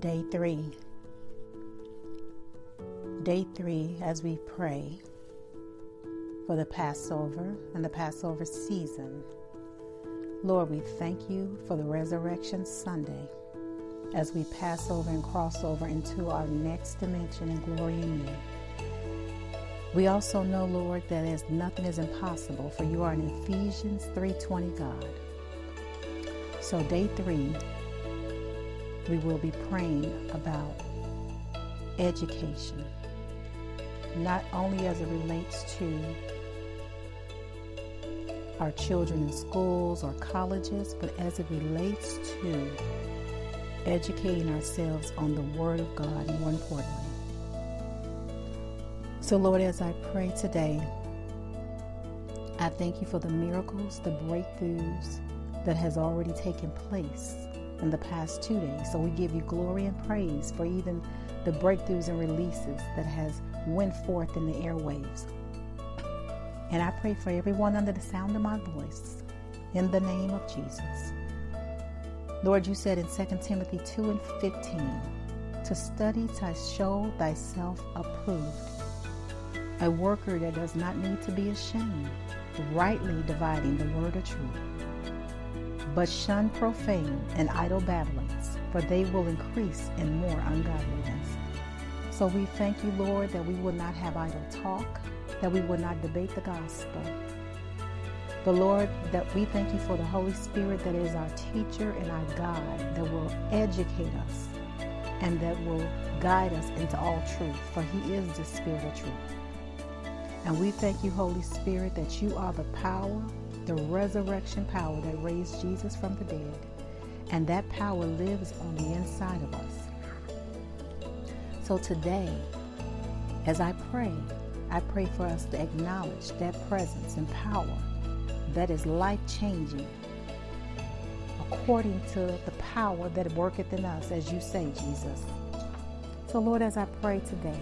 Day three. Day three, as we pray for the Passover and the Passover season. Lord, we thank you for the Resurrection Sunday as we pass over and cross over into our next dimension in glory in you. We also know, Lord, that as nothing is impossible, for you are an Ephesians 3:20 God. So day three, we will be praying about education, not only as it relates to our children in schools or colleges, but as it relates to educating ourselves on the Word of God, more importantly. So, Lord, as I pray today, I thank you for the miracles, the breakthroughs that has already taken place in the past two days. So we give you glory and praise for even the breakthroughs and releases that has went forth in the airwaves. And I pray for everyone under the sound of my voice in the name of Jesus. Lord, you said in 2 Timothy 2 and 15 to study to show thyself approved, a worker that does not need to be ashamed, rightly dividing the word of truth. But shun profane and idle babblings, for they will increase in more ungodliness. So we thank you, Lord, that we will not have idle talk, that we will not debate the gospel. But Lord, that we thank you for the Holy Spirit that is our teacher and our God, that will educate us and that will guide us into all truth, for He is the Spirit of truth. And we thank you, Holy Spirit, that you are the power the resurrection power that raised Jesus from the dead. And that power lives on the inside of us. So today, as I pray, I pray for us to acknowledge that presence and power that is life changing according to the power that worketh in us, as you say, Jesus. So, Lord, as I pray today,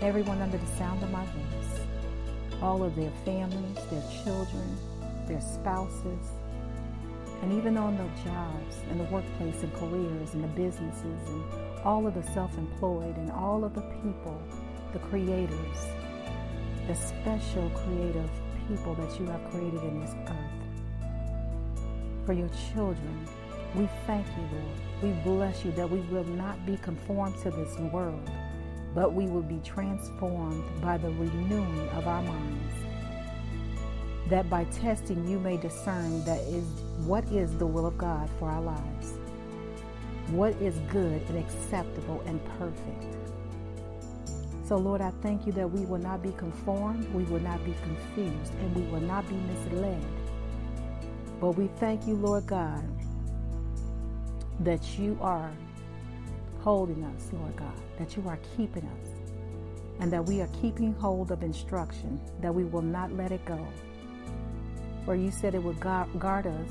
everyone under the sound of my voice, all of their families, their children, their spouses, and even on their jobs and the workplace and careers and the businesses and all of the self-employed and all of the people, the creators, the special creative people that you have created in this earth. For your children, we thank you, Lord. We bless you that we will not be conformed to this world, but we will be transformed by the renewing of our minds that by testing you may discern that is what is the will of God for our lives. What is good and acceptable and perfect. So Lord, I thank you that we will not be conformed, we will not be confused, and we will not be misled. But we thank you, Lord God, that you are holding us, Lord God, that you are keeping us, and that we are keeping hold of instruction, that we will not let it go for you said it would guard us,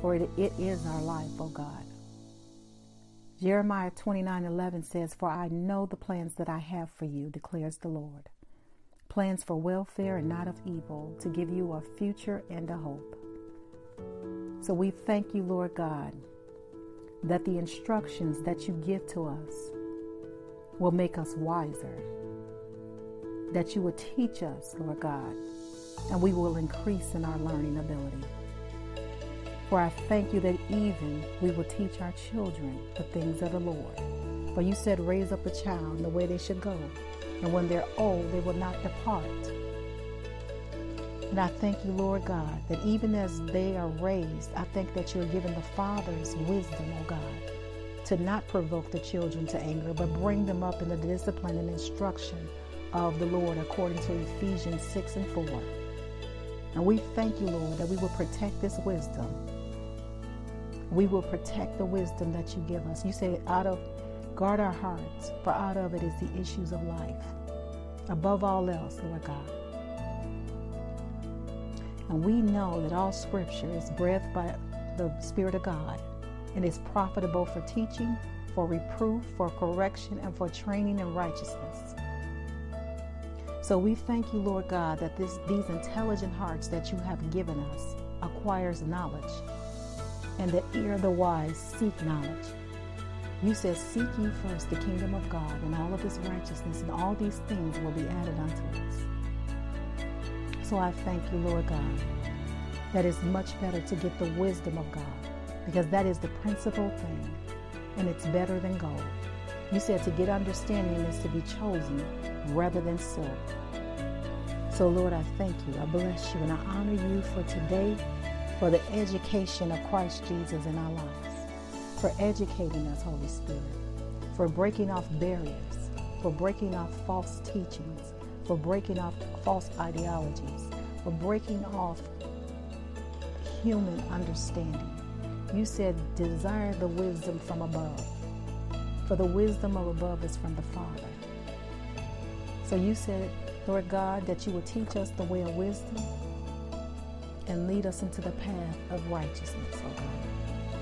for it, is our life, O God. Jeremiah 29 11 says, For I know the plans that I have for you, declares the Lord. Plans for welfare and not of evil, to give you a future and a hope. So we thank you, Lord God, that the instructions that you give to us will make us wiser. That you will teach us, Lord God, and we will increase in our learning ability. For I thank you that even we will teach our children the things of the Lord. For you said, raise up a child in the way they should go, and when they're old, they will not depart. And I thank you, Lord God, that even as they are raised, I think that you're giving the fathers wisdom, oh God, to not provoke the children to anger, but bring them up in the discipline and instruction of the Lord according to Ephesians 6 and 4. And we thank you, Lord, that we will protect this wisdom. We will protect the wisdom that you give us. You say, out of, guard our hearts, for out of it is the issues of life. Above all else, Lord God. And we know that all scripture is breathed by the Spirit of God and is profitable for teaching, for reproof, for correction, and for training in righteousness so we thank you, Lord God, that this, these intelligent hearts that you have given us acquires knowledge, and the ear of the wise seek knowledge. You said, Seek ye first the kingdom of God and all of his righteousness, and all these things will be added unto us. So I thank you, Lord God, that it's much better to get the wisdom of God because that is the principal thing and it's better than gold. You said to get understanding is to be chosen rather than silver. So, Lord, I thank you. I bless you and I honor you for today, for the education of Christ Jesus in our lives for educating us, Holy Spirit, for breaking off barriers, for breaking off false teachings, for breaking off false ideologies, for breaking off human understanding. You said, desire the wisdom from above, for the wisdom of above is from the Father. So you said, Lord God, that you will teach us the way of wisdom and lead us into the path of righteousness, oh God.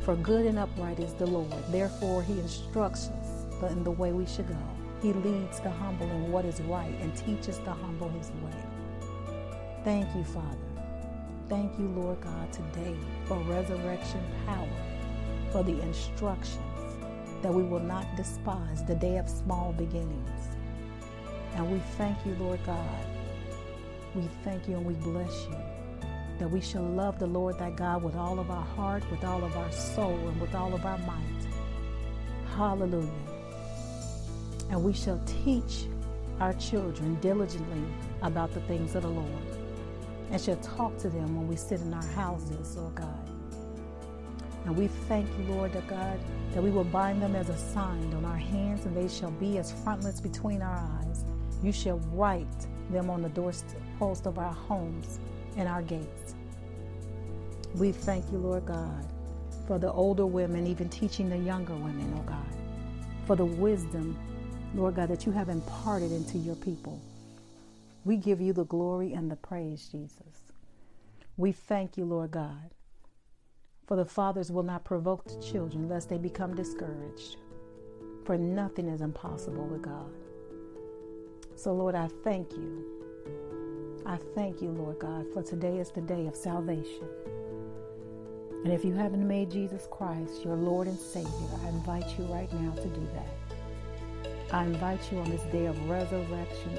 For good and upright is the Lord. Therefore, he instructs us in the way we should go. He leads the humble in what is right and teaches the humble his way. Thank you, Father. Thank you, Lord God, today for resurrection power, for the instructions that we will not despise the day of small beginnings. And we thank you, Lord God. We thank you and we bless you that we shall love the Lord thy God with all of our heart, with all of our soul, and with all of our might. Hallelujah. And we shall teach our children diligently about the things of the Lord and shall talk to them when we sit in our houses, Lord God. And we thank you, Lord, that God, that we will bind them as a sign on our hands, and they shall be as frontlets between our eyes. You shall write them on the doorpost of our homes and our gates. We thank you, Lord God, for the older women, even teaching the younger women, oh God, for the wisdom, Lord God, that you have imparted into your people. We give you the glory and the praise, Jesus. We thank you, Lord God, for the fathers will not provoke the children lest they become discouraged. For nothing is impossible with God. So, Lord, I thank you I thank you, Lord God, for today is the day of salvation. And if you haven't made Jesus Christ your Lord and Savior, I invite you right now to do that. I invite you on this day of Resurrection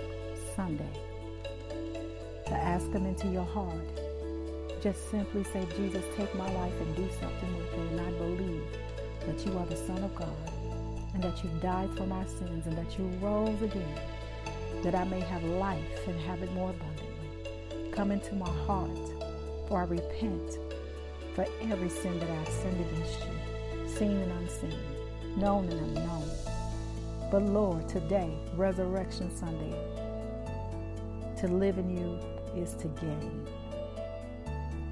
Sunday to ask Him into your heart. Just simply say, Jesus, take my life and do something with it. And I believe that you are the Son of God and that you died for my sins and that you rose again that I may have life and have it more abundantly. Come into my heart, for I repent for every sin that I've sinned against you, seen and unseen, known and unknown. But Lord, today, Resurrection Sunday, to live in you is to gain.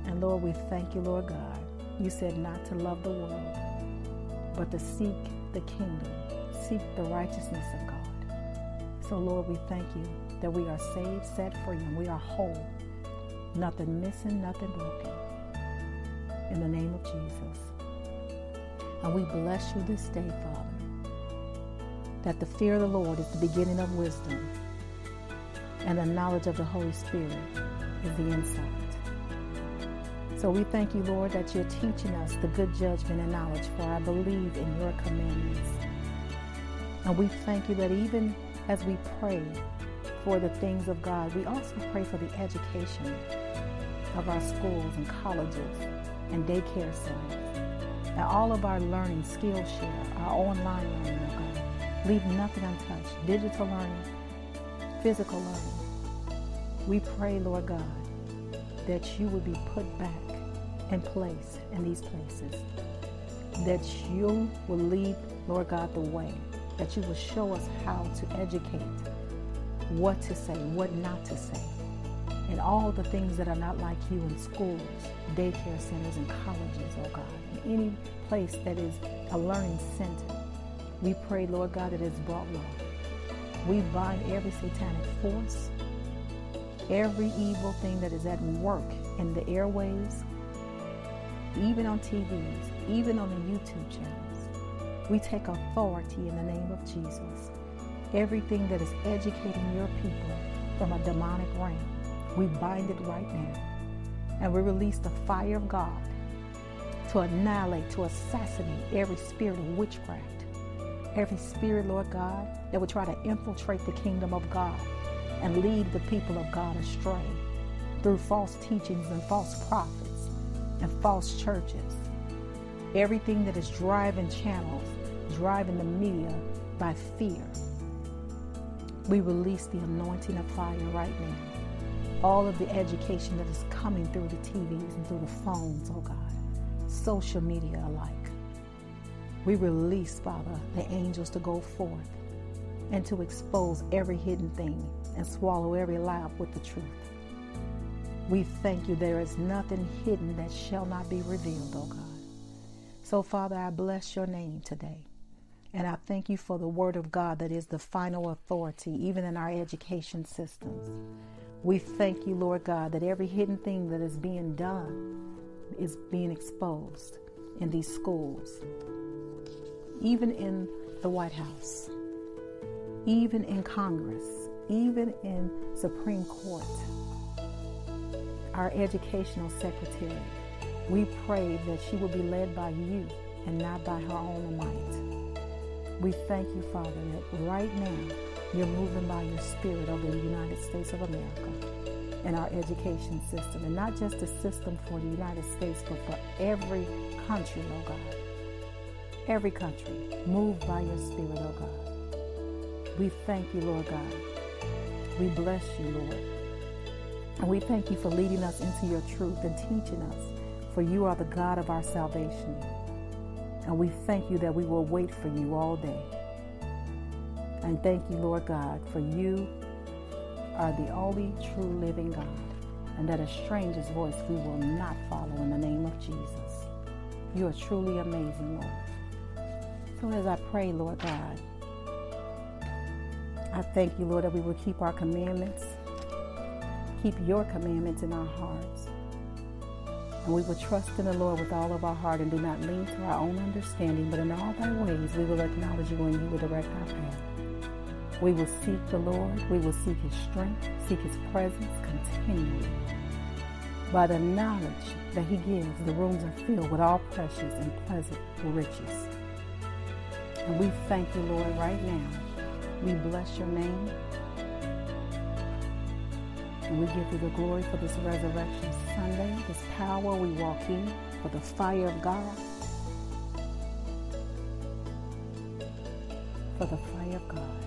And Lord, we thank you, Lord God. You said not to love the world, but to seek the kingdom, seek the righteousness of God. So, Lord, we thank you that we are saved, set free, and we are whole Nothing missing, nothing broken. In the name of Jesus. And we bless you this day, Father, that the fear of the Lord is the beginning of wisdom, and the knowledge of the Holy Spirit is the insight. So we thank you, Lord, that you're teaching us the good judgment and knowledge, for I believe in your commandments. And we thank you that even as we pray for the things of God, we also pray for the education of our schools and colleges and daycare centers. And all of our learning, Skillshare, our online learning, oh God. Leave nothing untouched. Digital learning, physical learning. We pray, Lord God, that you would be put back in place in these places. That you will lead, Lord God, the way. That you will show us how to educate, what to say, what not to say and all the things that are not like you in schools, daycare centers, and colleges, oh God, in any place that is a learning center. We pray, Lord God, that it's brought low. We bind every satanic force, every evil thing that is at work in the airwaves, even on TVs, even on the YouTube channels. We take authority in the name of Jesus. Everything that is educating your people from a demonic realm we bind it right now. And we release the fire of God to annihilate, to assassinate every spirit of witchcraft, every spirit, Lord God, that would try to infiltrate the kingdom of God and lead the people of God astray through false teachings and false prophets and false churches. Everything that is driving channels, driving the media by fear. We release the anointing of fire right now. All of the education that is coming through the TVs and through the phones, oh God, social media alike. We release, Father, the angels to go forth and to expose every hidden thing and swallow every lie with the truth. We thank you there is nothing hidden that shall not be revealed, oh God. So, Father, I bless your name today. And I thank you for the word of God that is the final authority, even in our education systems. We thank you, Lord God, that every hidden thing that is being done is being exposed in these schools, even in the White House, even in Congress, even in Supreme Court. Our educational secretary, we pray that she will be led by you and not by her own might. We thank you, Father, that right now you're moving by your spirit over the United States of America and our education system, and not just the system for the United States, but for every country, oh God. Every country, moved by your spirit, oh God. We thank you, Lord God. We bless you, Lord. And we thank you for leading us into your truth and teaching us, for you are the God of our salvation. And we thank you that we will wait for you all day. And thank you, Lord God, for you are the only true living God, and that a stranger's voice we will not follow in the name of Jesus. You are truly amazing, Lord. So as I pray, Lord God, I thank you, Lord, that we will keep our commandments, keep your commandments in our hearts. And we will trust in the Lord with all of our heart and do not lean to our own understanding, but in all thy ways we will acknowledge you and you will direct our path. We will seek the Lord. We will seek his strength, seek his presence continually. By the knowledge that he gives, the rooms are filled with all precious and pleasant riches. And we thank you, Lord, right now. We bless your name. And we give you the glory for this Resurrection Sunday, this power we walk in, for the fire of God, for the fire of God.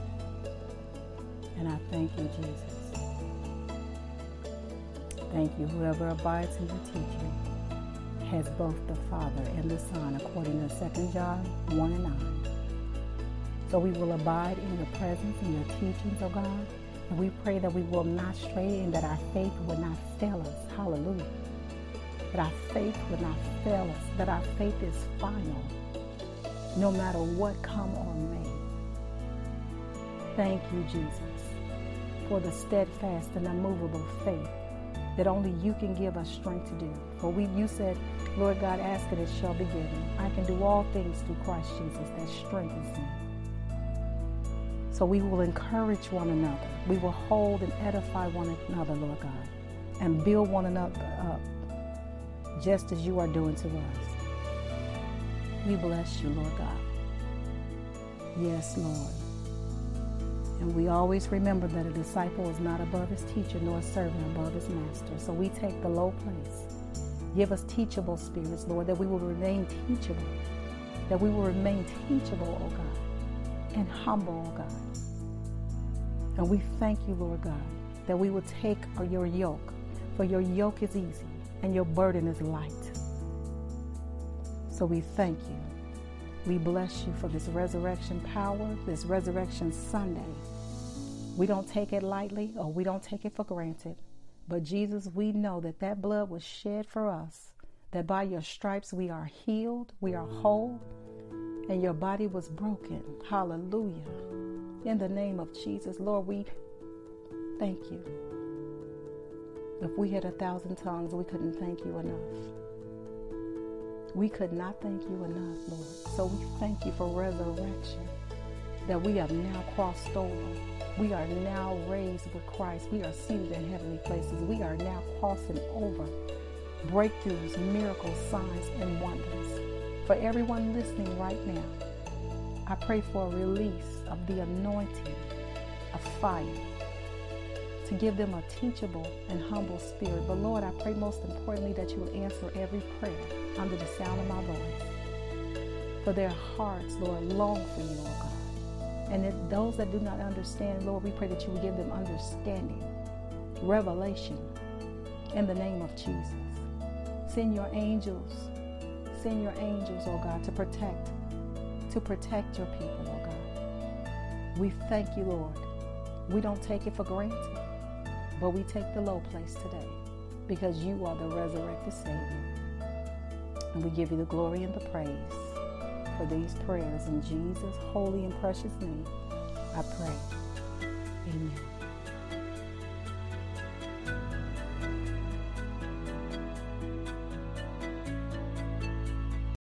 And I thank you, Jesus. Thank you. Whoever abides in your teaching has both the Father and the Son, according to 2 John 1 and 9. So we will abide in your presence and your teachings, O oh God. And we pray that we will not stray and that our faith will not fail us. Hallelujah. That our faith will not fail us. That our faith is final, no matter what come or may. Thank you, Jesus for the steadfast and unmovable faith that only you can give us strength to do. For we, you said, Lord God, ask and it shall be given. I can do all things through Christ Jesus that strengthens me. So we will encourage one another. We will hold and edify one another, Lord God, and build one another up just as you are doing to us. We bless you, Lord God. Yes, Lord. And we always remember that a disciple is not above his teacher, nor a servant above his master. So we take the low place. Give us teachable spirits, Lord, that we will remain teachable, that we will remain teachable, oh God, and humble, oh God. And we thank you, Lord God, that we will take your yoke, for your yoke is easy and your burden is light. So we thank you. We bless you for this resurrection power, this resurrection Sunday. We don't take it lightly or we don't take it for granted. But Jesus, we know that that blood was shed for us, that by your stripes we are healed, we are whole, and your body was broken. Hallelujah. In the name of Jesus, Lord, we thank you. If we had a thousand tongues, we couldn't thank you enough. We could not thank you enough, Lord. So we thank you for resurrection, that we have now crossed over. We are now raised with Christ. We are seated in heavenly places. We are now crossing over breakthroughs, miracles, signs, and wonders. For everyone listening right now, I pray for a release of the anointing of fire to give them a teachable and humble spirit. But Lord, I pray most importantly that you will answer every prayer under the sound of my voice. For their hearts, Lord, long for you, oh God. And if those that do not understand, Lord, we pray that you will give them understanding, revelation, in the name of Jesus. Send your angels, send your angels, oh God, to protect, to protect your people, oh God. We thank you, Lord. We don't take it for granted. But we take the low place today because you are the resurrected Savior. And we give you the glory and the praise for these prayers. In Jesus' holy and precious name, I pray. Amen.